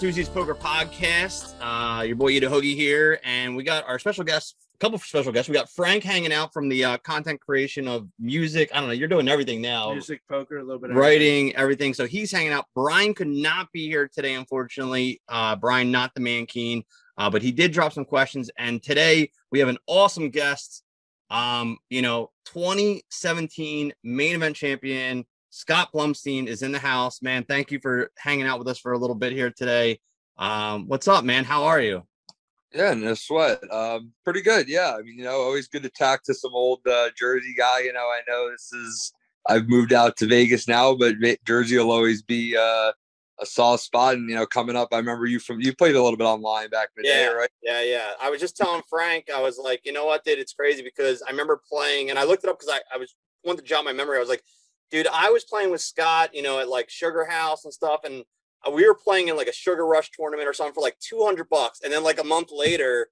Nerdthusiast Poker Podcast. Uh, your boy Eat a Hoagie here, and we got our special guests, a couple of special guests. We got Frank hanging out from the uh, content creation of music. I don't know, you're doing everything now. Music, poker, a little bit of writing, everything. So he's hanging out. Brian could not be here today, unfortunately. Uh, Brian, not the man keen, uh, but he did drop some questions. And today we have an awesome guest. Um, you know, 2017 main event champion Scott Blumstein is in the house. Man, thank you for hanging out with us for a little bit here today. Um, what's up, man? How are you? Yeah, no sweat. Um, pretty good. Yeah, I mean, you know, always good to talk to some old uh, Jersey guy. You know, I know this is I've moved out to Vegas now, but Jersey will always be uh, a soft spot. And you know, coming up, I remember you from you played a little bit online back in the yeah, day, right? Yeah, yeah. I was just telling Frank, I was like, you know what, dude, it's crazy because I remember playing, and I looked it up because I, I was wanted to jot my memory. I was like, dude, I was playing with Scott, you know, at like Sugar House and stuff, and uh, we were playing in like a Sugar Rush tournament or something for like two hundred bucks, and then like a month later,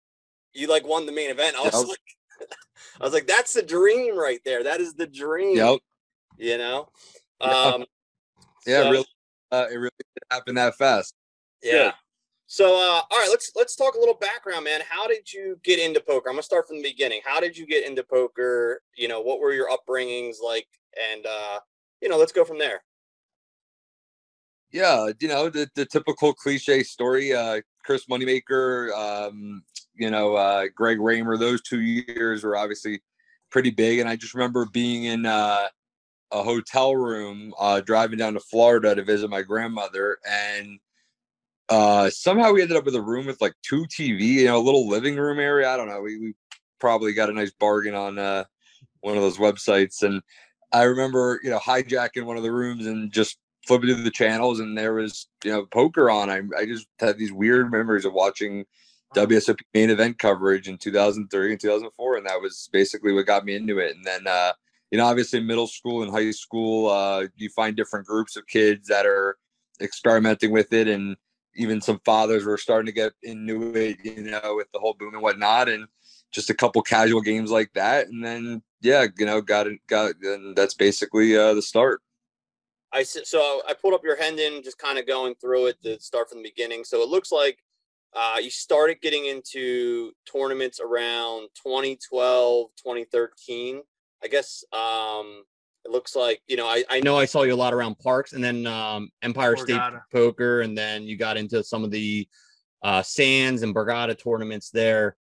you like won the main event. I was yep. like, I was like, that's the dream right there. That is the dream. Yep. You know. Um, yeah, so, really, uh, it really happened that fast. Yeah. Good. So, uh, all right, let's let's talk a little background, man. How did you get into poker? I'm gonna start from the beginning. How did you get into poker? You know, what were your upbringings like? And uh, you know, let's go from there. Yeah, you know the the typical cliche story. Uh, Chris Moneymaker, um, you know, uh, Greg Raymer. Those two years were obviously pretty big, and I just remember being in uh, a hotel room, uh, driving down to Florida to visit my grandmother, and uh, somehow we ended up with a room with like two TV, you know, a little living room area. I don't know. We, we probably got a nice bargain on uh, one of those websites, and I remember, you know, hijacking one of the rooms and just flipping through the channels, and there was, you know, poker on. I, I just had these weird memories of watching WSOP main event coverage in 2003 and 2004, and that was basically what got me into it. And then, uh, you know, obviously middle school and high school, uh, you find different groups of kids that are experimenting with it, and even some fathers were starting to get into it, you know, with the whole boom and whatnot, and just a couple casual games like that, and then yeah, you know, got it, got, and that's basically uh, the start. I so I pulled up your Hendon, just kind of going through it to start from the beginning. So it looks like uh, you started getting into tournaments around 2012, 2013. I guess um, it looks like you know I, I know I saw you a lot around Parx, and then um, Empire Borgata. State Poker, and then you got into some of the uh, Sands and Borgata tournaments there.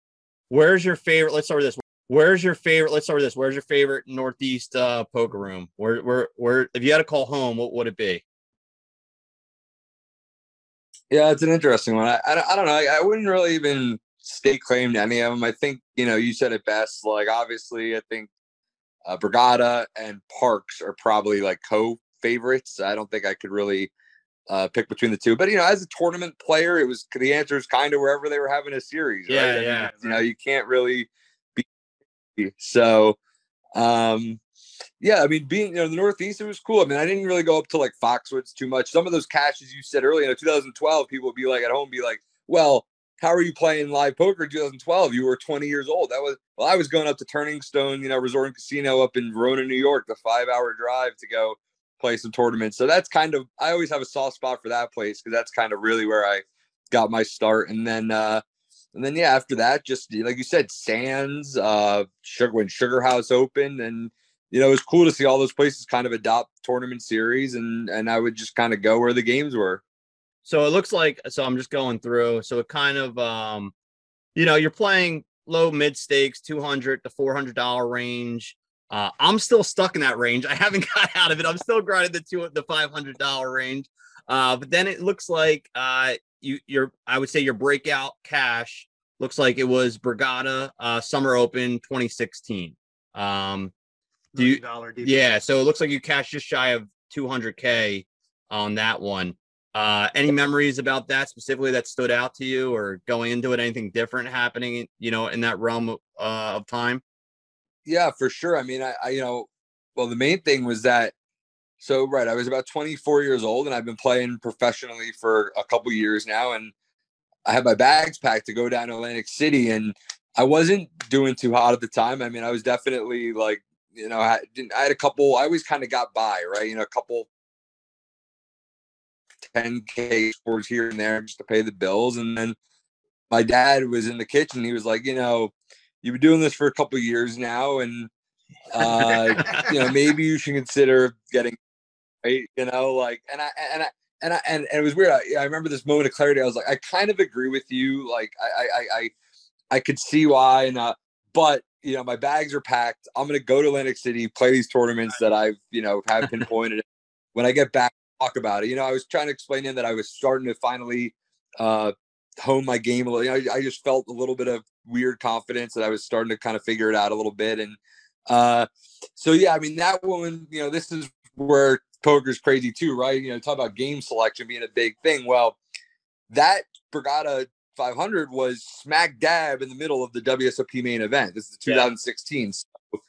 Where's your favorite? Let's start with this. Where's your favorite? Let's start with this. Where's your favorite Northeast uh, poker room? Where, where, where? If you had to call home, what would it be? Yeah, it's an interesting one. I, I, I don't know. I, I, wouldn't really even stake claim to any of them. I think you know you said it best. Like obviously, I think uh, Borgata and Parx are probably like co favorites. I don't think I could really uh, pick between the two. But you know, as a tournament player, it was the answer is kind of wherever they were having a series. Yeah, right? yeah. Mean, you know, you can't really so, um, yeah, I mean, being you know the Northeast, it was cool. I mean, I didn't really go up to like Foxwoods too much. Some of those cashes you said earlier, you know, 2012, people would be like at home, be like, "Well, how are you playing live poker in 2012? You were 20 years old. That was well, I was going up to Turning Stone, you know, Resort and Casino up in Verona, New York, the five-hour drive to go play some tournaments. So that's kind of I always have a soft spot for that place because that's kind of really where I got my start. And then uh and then yeah, after that, just like you said, Sands, uh, Sugar when Sugar House opened, and you know it was cool to see all those places kind of adopt tournament series, and and I would just kind of go where the games were. So it looks like so I'm just going through. So it kind of um, you know, you're playing low mid stakes, two hundred to four hundred dollar range. Uh, I'm still stuck in that range. I haven't got out of it. I'm still grinding the two the five hundred dollar range. Uh, but then it looks like uh, you your I would say your breakout cash looks like it was Borgata uh, Summer Open 2016. Um, do you, yeah, so it looks like you cashed just shy of 200k on that one. Uh, any memories about that specifically that stood out to you, or going into it, anything different happening, you know, in that realm of, uh, of time? Yeah, for sure. I mean, I, I, you know, well, the main thing was that so right, I was about 24 years old and I've been playing professionally for a couple years now and I had my bags packed to go down to Atlantic City and I wasn't doing too hot at the time. I mean, I was definitely like, you know, I, I had a couple, I always kind of got by, right? You know, a couple 10k sports here and there just to pay the bills. And then my dad was in the kitchen. He was like, you know, you've been doing this for a couple years now, and uh, you know, maybe you should consider getting, right? You know, like, and I and I. And I and, and it was weird. I, I remember this moment of clarity. I was like, I kind of agree with you. Like, I I I I could see why, and uh, but you know, my bags are packed. I'm gonna go to Atlantic City, play these tournaments that I've you know have pinpointed. when I get back, talk about it. You know, I was trying to explain to him that I was starting to finally uh, hone my game a little. You know, I, I, just felt a little bit of weird confidence that I was starting to kind of figure it out a little bit. And uh, so, yeah, I mean, that one, you know, this is where poker's crazy too, right? You know, talk about game selection being a big thing. Well, that Borgata 500 was smack dab in the middle of the WSOP main event. This is 2016. Yeah. So,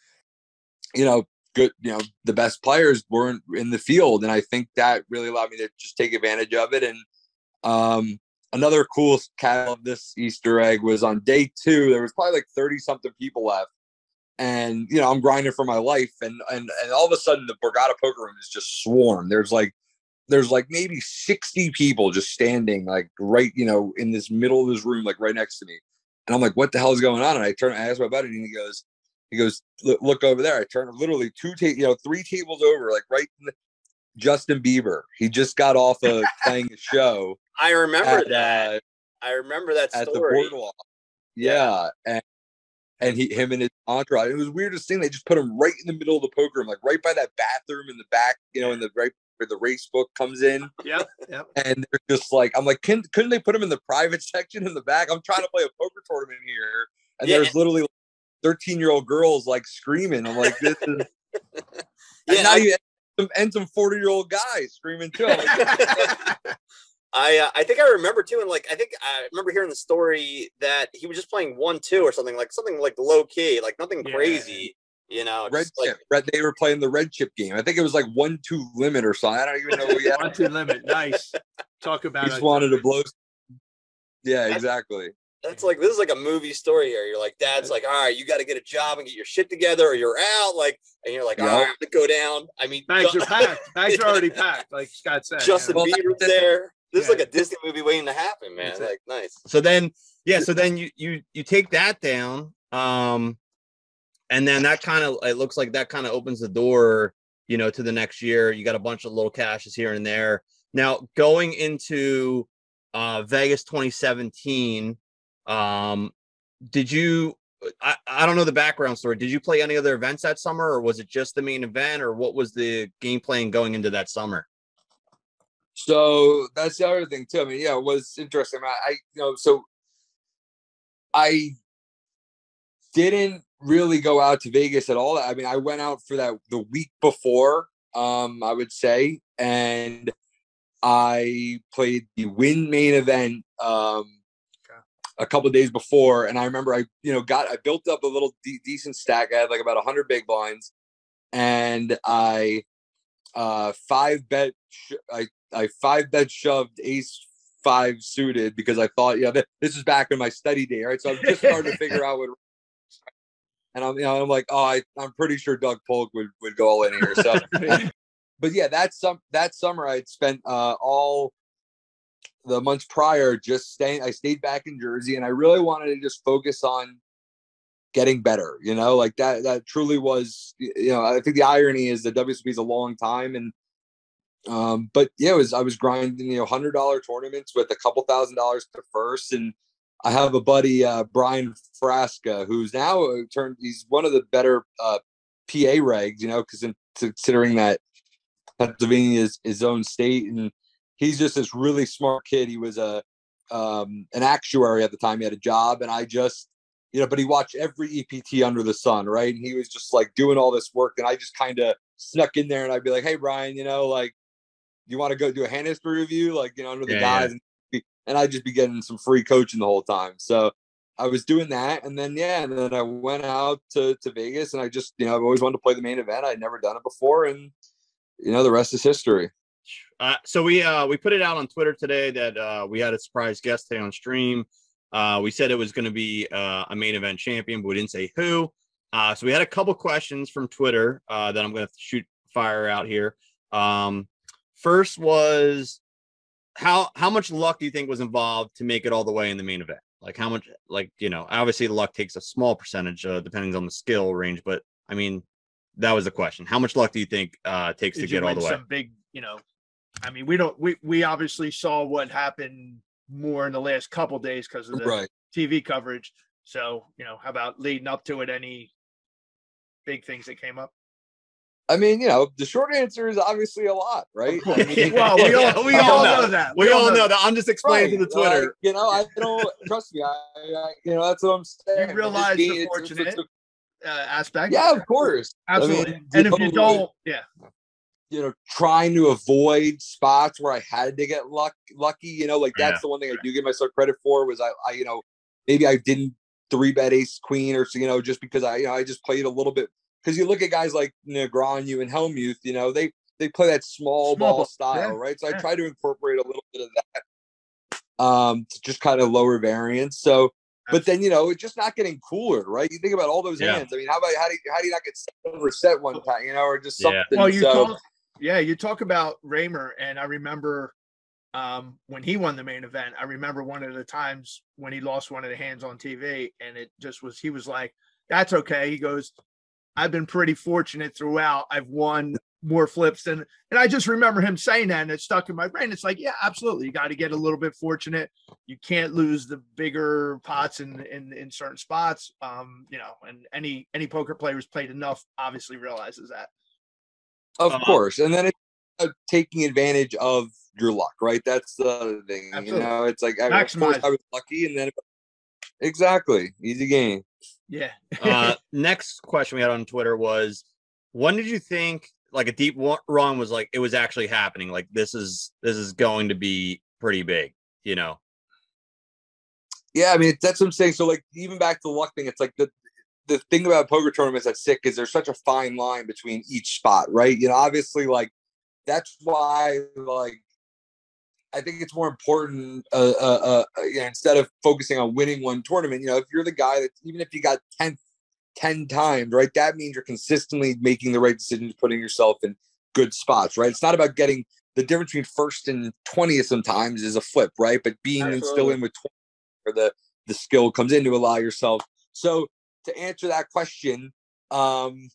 you know, good, you know, the best players weren't in the field. And I think that really allowed me to just take advantage of it. And um, another cool cat of this Easter egg was on day two, there was probably like 30 something people left. And you know, I'm grinding for my life, and and and all of a sudden the Borgata poker room is just swarmed. There's like there's like maybe 60 people just standing like right, you know, in this middle of this room, like right next to me. And I'm like, what the hell is going on? And I turn, I ask my buddy, and he goes, he goes, look, over there. I turn literally two, ta- you know, three tables over, like right in the, Justin Bieber. He just got off of playing a show. I remember at, that. Uh, I remember that story. At the boardwalk. Yeah. And and he him and his entourage. It was weirdest thing. They just put him right in the middle of the poker room, like right by that bathroom in the back, you know, in the right where the race book comes in. Yep. Yep. And they're just like, I'm like, Can, couldn't they put him in the private section in the back? I'm trying to play a poker tournament here. And yeah. there's literally 13 year old girls like screaming. I'm like, this is yeah, now you and some 40 year old guys screaming too. I uh, I think I remember too, and like I think I remember hearing the story that he was just playing one two or something like something like low key, like nothing yeah. crazy. You know, red like, chip. Red, they were playing the red chip game. I think it was like one two limit or something. I don't even know. Yeah, one two limit. Nice. Talk about. He just wanted to blow. Yeah, exactly that's like this is like a movie story here. You're like, Dad's like, all right, you got to get a job and get your shit together, or you're out. Like, and you're like, all right, I'm gonna go down. I mean, bags are packed. Bags are already packed, like Scott said. Justin yeah. Bieber's there. This yeah. is like a Disney movie waiting to happen, man. That's like, it. nice. So then, yeah, so then you you you take that down, um, and then that kind of it looks like that kind of opens the door, you know, to the next year. You got a bunch of little cashes here and there. Now going into uh Vegas 2017 um, did you? I, I don't know the background story. Did you play any other events that summer, or was it just the main event, or what was the game plan going into that summer? So that's the other thing too. I mean, yeah, it was interesting. I, I you know, so I didn't really go out to Vegas at all. I mean, I went out for that the week before, um, I would say, and I played the Wynn main event um, a couple days before, and I remember I you know got I built up a little de- decent stack. I had like about hundred big blinds, and I uh five bet sh- I I five bet shoved ace five suited because I thought yeah this is back in my study day right? So I'm just starting to figure out what and I'm you know I'm like oh I I'm pretty sure Doug Polk would would go all in here so but yeah that some that summer I'd spent uh all the months prior just staying i stayed back in jersey and i really wanted to just focus on getting better you know? Like that that truly was you know i think the irony is that wsb is a long time and um but yeah it was i was grinding you know hundred dollar tournaments with a couple thousand dollars to first and i have a buddy uh brian frasca who's now uh, turned he's one of the better uh pa regs you know because considering that pennsylvania is his own state and he's just this really smart kid. He was a um, an actuary at the time. He had a job, and I just you know, but he watched every EPT under the sun, right? And he was just like doing all this work, and I just kind of snuck in there, and I'd be like, "Hey, Brian, you know, like, you want to go do a hand history review, like, you know, under the yeah, guys?" Yeah. And, I'd just be getting some free coaching the whole time. So I was doing that, and then yeah, and then I went out to to Vegas, and I just you know I've always wanted to play the main event. I'd never done it before, and you know the rest is history. Uh, so we uh, we put it out on Twitter today that uh, we had a surprise guest today on stream. Uh, we said it was going to be uh, a main event champion, but we didn't say who. Uh, so we had a couple questions from Twitter uh, that I'm going to shoot fire out here. Um, first was how how much luck do you think was involved to make it all the way in the main event? Like how much like you know, obviously luck takes a small percentage uh, depending on the skill range, but I mean that was the question. How much luck do you think uh takes Did to get all the way? some big, you know, I mean, we don't we we obviously saw what happened more in the last couple days because of the Right. TV coverage. So, you know, how about leading up to it? Any big things that came up? I mean, you know, the short answer is obviously a lot, right? I mean, Well, we all, we we all know, know. that. We all know that. I'm just explaining to the Twitter. like, you know, I don't trust me. I, I, you know, that's what I'm saying. You realize It's- the it's- fortunate it's- uh, aspect. yeah, of course. I mean, absolutely. and if you don't, yeah, you know, trying to avoid spots where I had to get luck lucky, you know, like that's Yeah. the one thing I do give myself credit for was I, I, you know, maybe I didn't three bet ace queen or you know, just because I, you know, I just played a little bit because you look at guys like Negreanu and Helmuth, you know, they they play that small, Small ball ball, style, yeah, right? So I try to incorporate a little bit of that, um, to just kind of lower variance. So, but then you know, it's just not getting cooler, right? You think about all those Yeah. hands. I mean, how about how do you, how do you not get set over set one time, you know, or just Yeah. something? Well, you so, talk, yeah, you talk about Raymer, and I remember um, when he won the main event. I remember one of the times when he lost one of the hands on TV, and it just was. He was like, "That's okay." He goes, "I've been pretty fortunate throughout. I've won more flips than," and I just remember him saying that, and it stuck in my brain. It's like, yeah, absolutely. You got to get a little bit fortunate. You can't lose the bigger pots in in, in certain spots. Um, you know, and any any poker player who's played enough obviously realizes that. Of Uh-huh. course, and then it's uh, taking advantage of your luck, right? That's the other thing. Absolutely. You know, it's like I, of course I was lucky, and then exactly easy game. Yeah. uh, next question we had on Twitter was, when did you think like a deep wa- run was like it was actually happening? Like this is this is going to be pretty big, you know? Yeah, I mean that's what I'm saying. So like even back to the luck thing, it's like the the thing about poker tournaments that's sick is there's such a fine line between each spot, right? You know, obviously like that's why like I think it's more important uh, uh, uh you know, instead of focusing on winning one tournament, you know, if you're the guy that even if you got 10 10 times, right? That means you're consistently making the right decisions, putting yourself in good spots, right? It's not about getting the difference between first and 20th sometimes is a flip, right? But being in- still in with 20 where the the skill comes in to allow yourself. So to answer that question, um,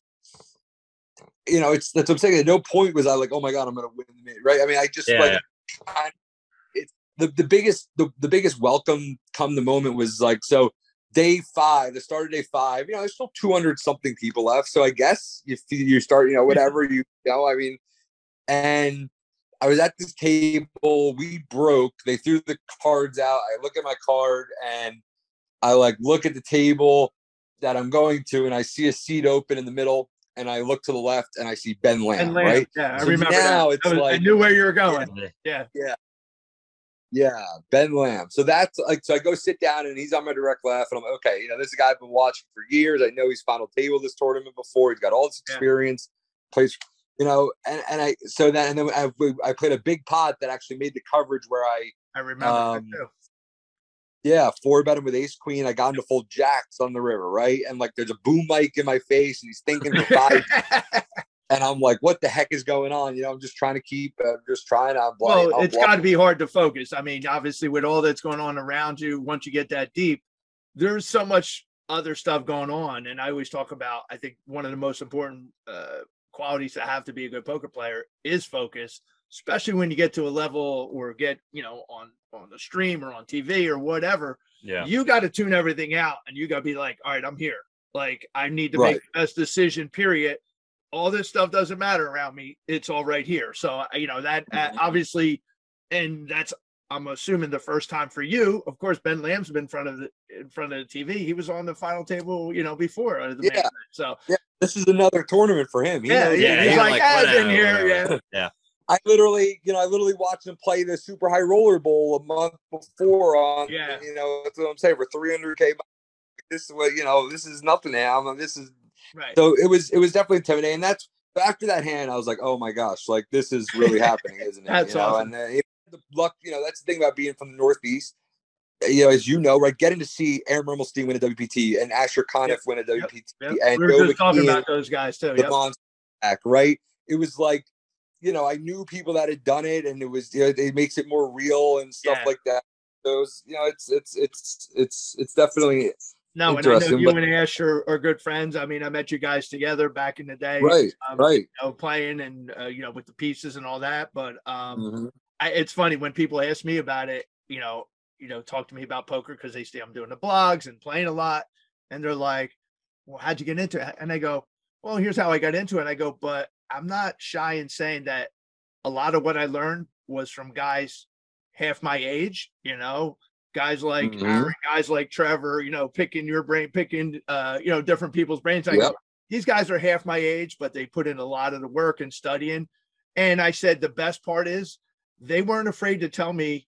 you know, it's that's what I'm saying. At no point was I like, oh my god, I'm gonna win the right? I mean, I just Yeah, like yeah. I- it's the the biggest the, the biggest welcome come the moment was like so day five, the start of day five. You know, there's still 200 something people left, so I guess if you, start, you know, whatever you, you know, I mean, and I was at this table. We broke. They threw the cards out. I look at my card and I like look at the table that I'm going to, and I see a seat open in the middle. And I look to the left and I see Ben Lamb, And Lamb, right? Yeah, I So remember now that. it's I, was- I knew where you were going. Yeah. Yeah. Yeah, Ben Lamb. So that's like, so I go sit down and he's on my direct left, and I'm like, okay, you know, this is a guy I've been watching for years. I know he's final table this tournament before. He's got all this Yeah. experience, plays, you know, and, and I, so then, and then I, I played a big pot that actually made the coverage where I, I remember Um, yeah, four bet him with ace queen. I got him to fold jacks on the river, right? And like, there's a boom mic in my face, and he's thinking for five, and I'm like, what the heck is going on? You know, I'm just trying to keep, uh, just trying to. I'm well, I'm it's got to be hard to focus. I mean, obviously, with all that's going on around you, once you get that deep, there's so much other stuff going on. And I always talk about, I think one of the most important uh, qualities to have to be a good poker player is focus, especially when you get to a level or get, you know, on on the stream or on TV or whatever. Yeah. You got to tune everything out, and you got to be like, all right, I'm here. Like, I need to Right. make the best decision. Period all this stuff doesn't matter around me. It's all right here. So, uh, you know, that uh, Mhm. obviously, and that's, I'm assuming the first time for you. Of course, Ben Lamb's been in front of the in front of the TV. He was on the final table, you know, before. uh, Yeah. So This is another tournament for him. He yeah, yeah, he's he's like, like, I've been here. whatever. Yeah, I literally, you know, I literally watched him play the Super High Roller Bowl a month before on, Yeah. you know, that's what I'm saying for 300k. This is what you know. This is nothing now. I mean, this is right. so it was. It was definitely intimidating. And that's after that hand, I was like, oh my gosh, like this is really happening, isn't it? That's you know, awesome. and uh, the luck, you know, that's the thing about being from the Northeast. Uh, You know, as you know, right, getting to see Aaron Mermelstein win a WPT and Asher Conniff Yep, win a WPT Yep. and We were Joe just talking about those guys too. the Yep. monster back, right? It was like, you know, I knew people that had done it, and it was, you know, it makes it more real and stuff Yeah. like that. So it was, you know, it's it's it's it's it's definitely No, and I know you but- and Ash are, are good friends. I mean, I met you guys together back in the day, right, um, right. You know, playing and uh, you know with the pieces and all that. But um, Mhm. I, it's funny when people ask me about it. You know, you know, talk to me about poker because they see I'm doing the blogs and playing a lot, and they're like, "Well, how'd you get into it?" And I go, "Well, here's how I got into it." And I go, "But I'm not shy in saying that a lot of what I learned was from guys half my age. You know, guys like Mhm. Aaron, guys like Trevor. You know, picking your brain, picking uh, you know, different people's brains. I go, Yep. these guys are half my age, but they put in a lot of the work and studying. And I said the best part is they weren't afraid to tell me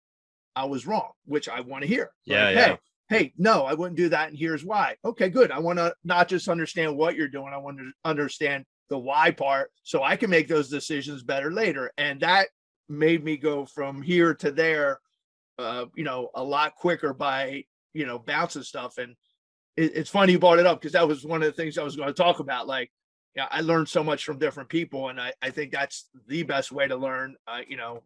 I was wrong, which I want to hear. Yeah, Like, yeah. Hey, hey, no, I wouldn't do that, and here's why. Okay, good. I want to not just understand what you're doing. I want to understand the why part, so I can make those decisions better later. And that made me go from here to there, uh, you know, a lot quicker by you know bouncing stuff. And it, it's funny you brought it up because that was one of the things I was going to talk about. Like, yeah, I learned so much from different people, and I, I think that's the best way to learn. Uh, you know,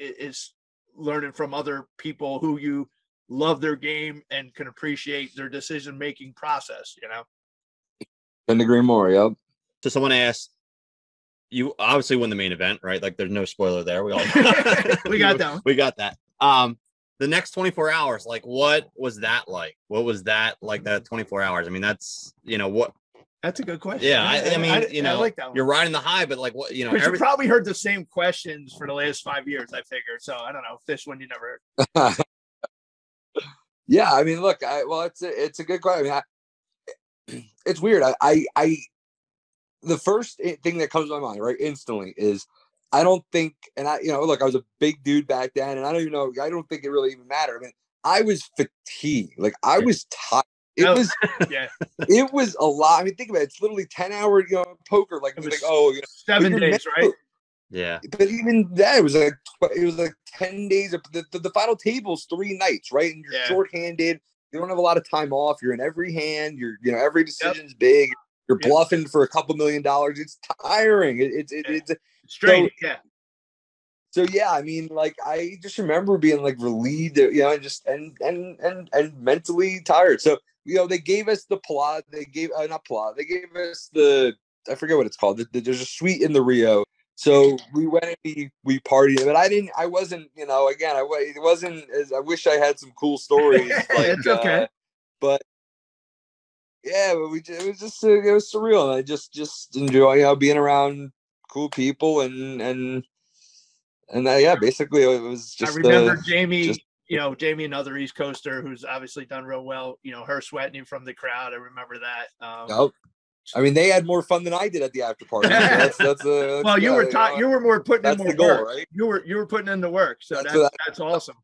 i- is learning from other people who you love their game and can appreciate their decision making process. You know, Couldn't agree more. Yep. So someone asked, you obviously won the main event, right? Like there's no spoiler there. We all We got that one. We got that. Um, the next 24 hours, like what was that like? What was that like that 24 hours? I mean, that's you know what that's a good question. yeah, I, I mean, you know, like that one. you're riding the high, but like what you know, Because you probably heard the same questions for the last five years. I figured. So I don't know. This one you never heard. yeah, I mean, look, I, well, it's a, it's a good question. I mean, I, it's weird. I, I, I, the first eh, thing that comes to my mind, right, instantly is I don't think, and I, you know, look, I was a big dude back then, and I don't even know, I don't think it really even mattered. I mean, I was fatigued, like I was tired. It Oh, was, Yeah, it was a lot. I mean, think about it. It's literally ten hour, you know, poker. Like, It like was oh, you know, seven you're days, right? yeah, but even that, it was like tw- it was like ten days. Of, the, the the final table's three nights, right? And you're Yeah. shorthanded. You don't have a lot of time off. You're in every hand. You're you know every decision's big. You're Yep. bluffing for a couple million dollars. It's tiring. It, it's it, Yeah. it's Straight. yeah. so yeah. I mean, like I just remember being like relieved, you know, and just and and and and mentally tired. So you know, they gave us the plot. They gave uh, not plot. They gave us the I forget what it's called. The- the- There's a suite in the Rio. So we went and we we partied, but I didn't. I wasn't. You know, again, I it wasn't as. I wish I had some cool stories. Like, It's okay. uh, but yeah, but we it was just uh, it was surreal. And I just just enjoy you know being around cool people and and and uh, yeah, basically it was just. I remember uh, Jamie, just- you know, Jamie, another East Coaster who's obviously done real well. You know, her sweating from the crowd. I remember that. Um, Yep. I mean, they had more fun than I did at the after party. So that's that's, uh, that's well, you yeah, were you were more putting in the more goal, work. right? You were you were putting in the work, so That's that's that's awesome.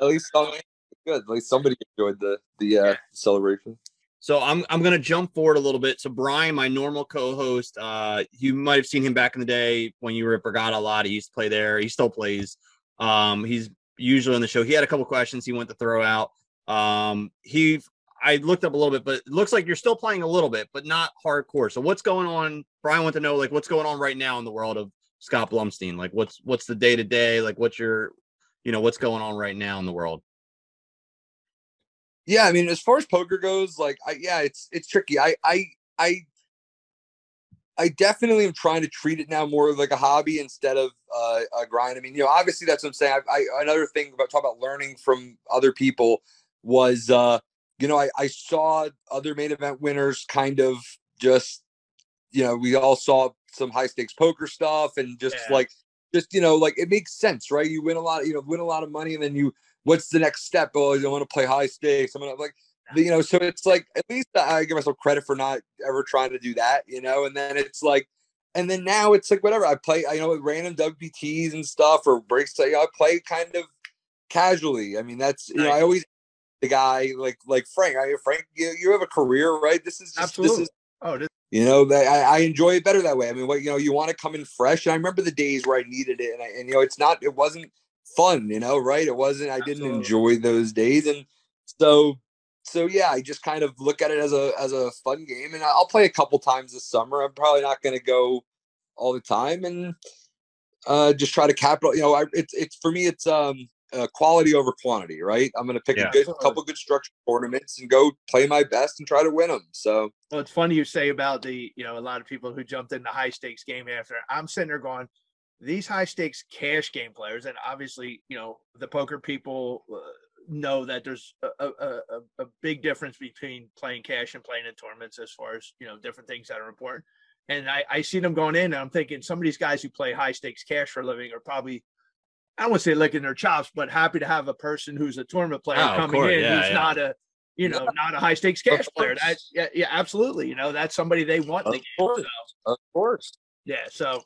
At least somebody good. At least somebody enjoyed the the uh, Yeah. celebration. So I'm I'm gonna jump forward a little bit. So Brian, my normal co-host, uh, you might have seen him back in the day when you were at a lot. He used to play there. He still plays. Um, he's usually on the show. He had a couple questions he went to throw out. Um, he I looked up a little bit, but it looks like you're still playing a little bit, but not hardcore. So what's going on? Brian want to know like what's going on right now in the world of Scott Blumstein. Like what's what's the day to day? Like what's your you know what's going on right now in the world? Yeah, I mean, as far as poker goes, like, I yeah, it's it's tricky. I I I I definitely am trying to treat it now more like a hobby instead of uh, a grind. I mean, you know, obviously that's what I'm saying. I, I another thing about talk about learning from other people was, uh, you know, I I saw other main event winners kind of just, you know, we all saw some high stakes poker stuff and just Yeah. like just you know like it makes sense right you win a lot you know win a lot of money and then you what's the next step? Oh i want to play high stakes. I'm gonna like you know so it's like at least i give myself credit for not ever trying to do that you know? And then it's like and then now it's like whatever. I play i know with random wpts and stuff or breaks you know, i play kind of casually. I mean that's you know i always the guy like like frank. I, frank you, you have a career right? This is just this Absolutely. is Oh, this, you know, that I, I enjoy it better that way. I mean, what you know, you want to come in fresh. And I remember the days where I needed it, and, I, and you know, it's not, it wasn't fun. You know, right? It wasn't. I didn't Absolutely. enjoy those days, and so, so yeah, I just kind of look at it as a as a fun game, and I'll play a couple times this summer. I'm probably not going to go all the time, and uh, just try to capital. You know, I, it's it's for me, it's um uh, quality over quantity, right? I'm going to pick Yeah. a good couple good structured tournaments and go play my best and try to win them. So Well, it's funny you say about the, you know, a lot of people who jumped in the high stakes game after. I'm sitting there going, these high stakes cash game players, and obviously, you know, the poker people uh, know that there's a, a, a, a big difference between playing cash and playing in tournaments as far as, you know, different things that are important. And I, I see them going in, and I'm thinking some of these guys who play high stakes cash for a living are probably, I don't want to say licking their chops, but happy to have a person who's a tournament player Oh, coming course. in Yeah, who's yeah. not a, you know, not a high stakes cash player. That, yeah, yeah, absolutely. You know, that's somebody they want in the Of game. course. So, of course, yeah. So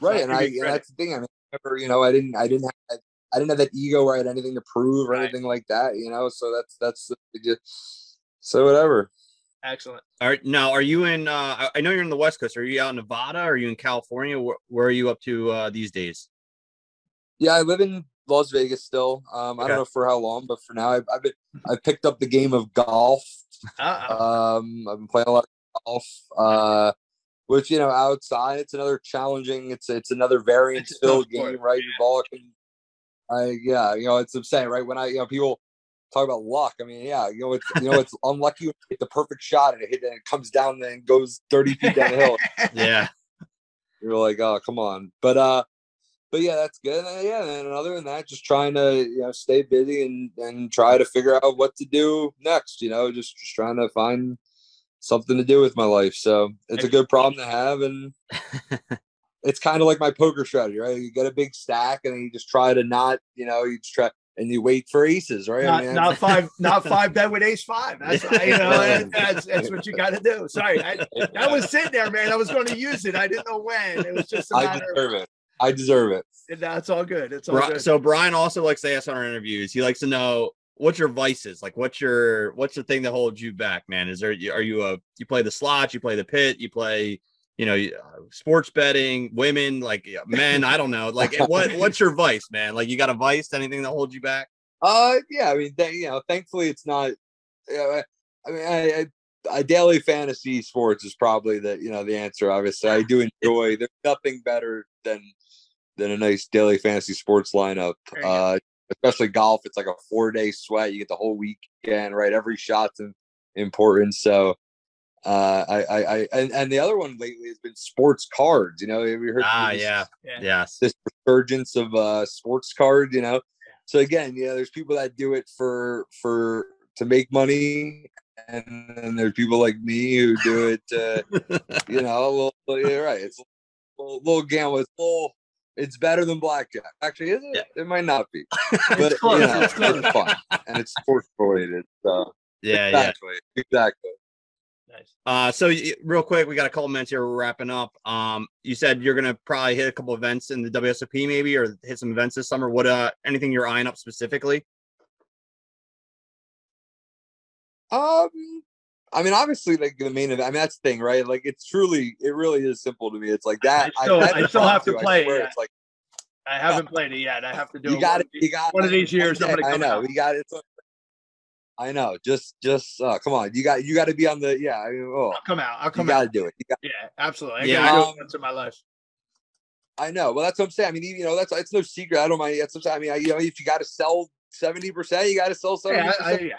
right. And I and that's the thing. I mean, I remember, you know, I didn't, I didn't have, I didn't have that ego where I had anything to prove or Right. anything like that. You know, so that's that's just so whatever. excellent. All right. Now, are you in? Uh, I- I know you're in the West Coast. Are you out in Nevada? Are you in California? Where, where are you up to uh, these days? Yeah, I live in Las Vegas still. Um, I don't know for how long, but for now, I've, I've been I've picked up the game of golf. Uh-oh. Um, I've been playing a lot of golf. Uh, which you know, outside it's another challenging. It's it's another variance filled game, right? Your ball can. I yeah, you know, it's upsetting, right? When I you know people talk about luck. I mean, yeah, you know, it's you know, it's unlucky you hit the perfect shot and it hit and it comes down and then goes thirty feet down the hill. Yeah. You're like, oh, come on. But uh, but yeah, that's good. And, yeah, and other than that, just trying to you know stay busy and and try to figure out what to do next. You know, just just trying to find something to do with my life. So it's a good problem to have, and it's kind of like my poker strategy, right? You get a big stack, and then you just try to not, you know, you just try and you wait for aces, right? not, I mean, not five, not five bet with ace five. That's you know, that's that's what you got to do. Sorry, I, I was sitting there, man. I was going to use it. I didn't know when. It was just a I matter. deserve it. I deserve it. Of, that's all good. It's all Bri- good. so Brian also likes to ask on our interviews. He likes to know what's your vices, like what's your what's the thing that holds you back, man? Is there are you a you play the slots, you play the pit, you play you know uh, sports betting, women, like men? I don't know. Like what what's your vice, man? Like you got a vice? Anything that holds you back? Uh, yeah. I mean, th- you know, thankfully it's not. You know, I, I mean, I, I, I daily fantasy sports is probably the you know the answer. Obviously, I do enjoy. There's nothing better than than a nice daily fantasy sports lineup. There you go. Uh, especially golf. It's like a four day sweat. You get the whole weekend, right? Every shot's important. So. Uh, I, I, I, and, and the other one lately has been sports cards. You know, have you heard? Ah, this- yeah, Yeah. yes. this resurgence of uh sports card you know so again you know there's people that do it for for to make money and then there's people like me who do it uh you know a little you're right it's a little, little gamble it's a little it's better than blackjack actually is it it might not be but close, you know it's close. it's fun and it's sports related so Yeah, yeah. exactly exactly Nice. Uh, so y- real quick, we got a couple minutes here. We're wrapping up. Um, you said you're gonna probably hit a couple events in the WSOP, maybe, or hit some events this summer. What uh, anything you're eyeing up specifically? Um, I mean, obviously, like the main event. I mean, that's the thing, right? Like, it's truly, it really is simple to me. It's like that. I still- that I still have to too, I play it. It's like I haven't played it yet. I have to do you it got it. You got one of these years. I'm gonna day. I know. out. We got it. I know. Just, just uh, come on. You got, you got to be on the. Yeah. I mean, oh, I'll come out. I'll you come got out. to do it. You got. Yeah, absolutely. I Yeah, gotta do um, it once in my life. I know. Well, that's what I'm saying. I mean, you know, that's it's no secret. I don't mind. That's what I mean. I, you know, if you got to sell seventy percent, you got to sell seventy Yeah, I. I, yeah.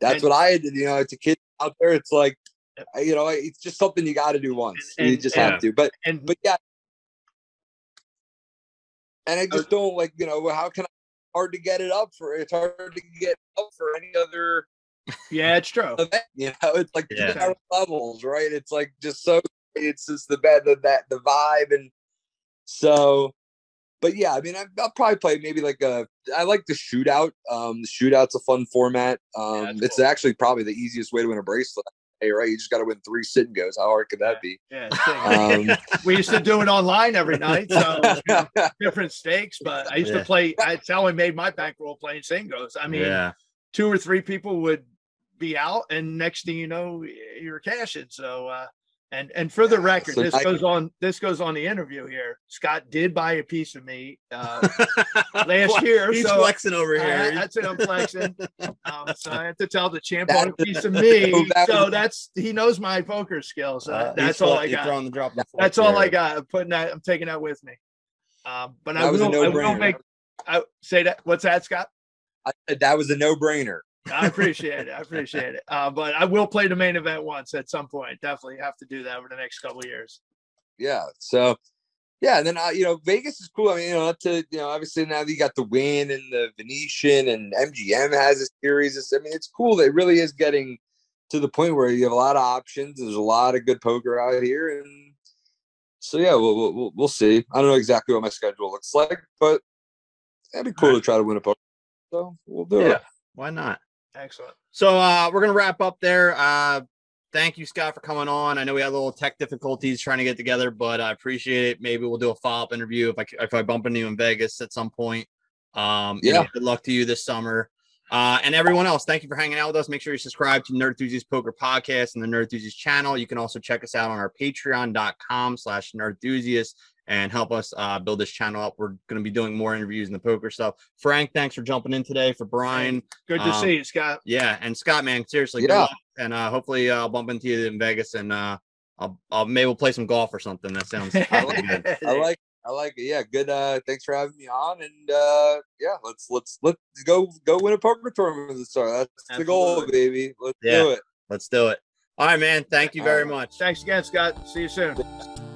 That's and- what I did. You know, it's a kid out there. It's like, you know, it's just something you got to do once. And- you just yeah. have to. But and but yeah. And I oh. just don't like, you know, how can I hard to get it up for it's hard to get up for any other yeah, it's true. event. You know, it's like Yeah. levels, right? It's like just so it's just the bad the that the vibe and so but yeah, I mean I, I'll probably play maybe like a I like the shootout. Um the shootout's a fun format. Um that's it's cool. actually probably the easiest way to win a bracelet. Hey, right? You just gotta win three sit and goes. How hard could that be? Yeah, same. Um we used to do it online every night, so you know, different stakes. But I used Yeah. to play. That's how I made my bankroll playing singles. I mean, yeah, two or three people would be out, and next thing you know, you're cashing. So, uh, and and for the record, so this I- goes on. This goes on the interview here. Scott did buy a piece of me uh, last year, He's so flexing over I- here. that's it. I'm flexing. Um, so I have to tell the champ on a piece of me. So that So was- that's he knows my poker skills. So Uh, that's all I got. throwing the drop. That's all I got. I'm putting that. I'm taking that with me. Um, but That I will, I will make. I say that. What's that, Scott? I, that was a no-brainer. I appreciate it. I appreciate it. Uh, but I will play the main event once at some point. Definitely have to do that over the next couple of years. Yeah. So, yeah, and then uh, you know Vegas is cool. I mean, you know, not to you know, obviously now that you got the Wynn and the Venetian and MGM has a series. It's, I mean, it's cool. That it really is getting to the point where you have a lot of options. There's a lot of good poker out here, and so yeah, we'll we'll, we'll- we'll see. I don't know exactly what my schedule looks like, but it'd be cool to try to win a poker. So we'll do it. Yeah. it. Why not? Excellent. So uh, we're gonna wrap up there. Uh, thank you, Scott, for coming on. I know we had a little tech difficulties trying to get together, but I appreciate it. Maybe we'll do a follow up interview if I c- if I bump into you in Vegas at some point. Um, you know, Yeah. good luck to you this summer. Uh, and everyone else, thank you for hanging out with us. Make sure you subscribe to Nerdthusiast Poker Podcast and the Nerdthusiast channel. You can also check us out on our patreon.com slash nerd enthusiast and help us uh, build this channel up. We're going to be doing more interviews in the poker stuff. Frank, thanks for jumping in today. For Brian, Good to Um, see you, Scott. yeah, and Scott, man, seriously, good Yeah. luck. and uh, hopefully uh, I'll bump into you in Vegas, and uh, I'll, I'll maybe we'll play some golf or something. That sounds I like good. I like I like it. Yeah, good. Uh, thanks for having me on, and uh, yeah, let's let's let's go go win a poker tournament this summer. That's the goal, baby. Let's Yeah. do it. Let's do it. All right, man. Thank you very All much. Thanks again, Scott. See you soon.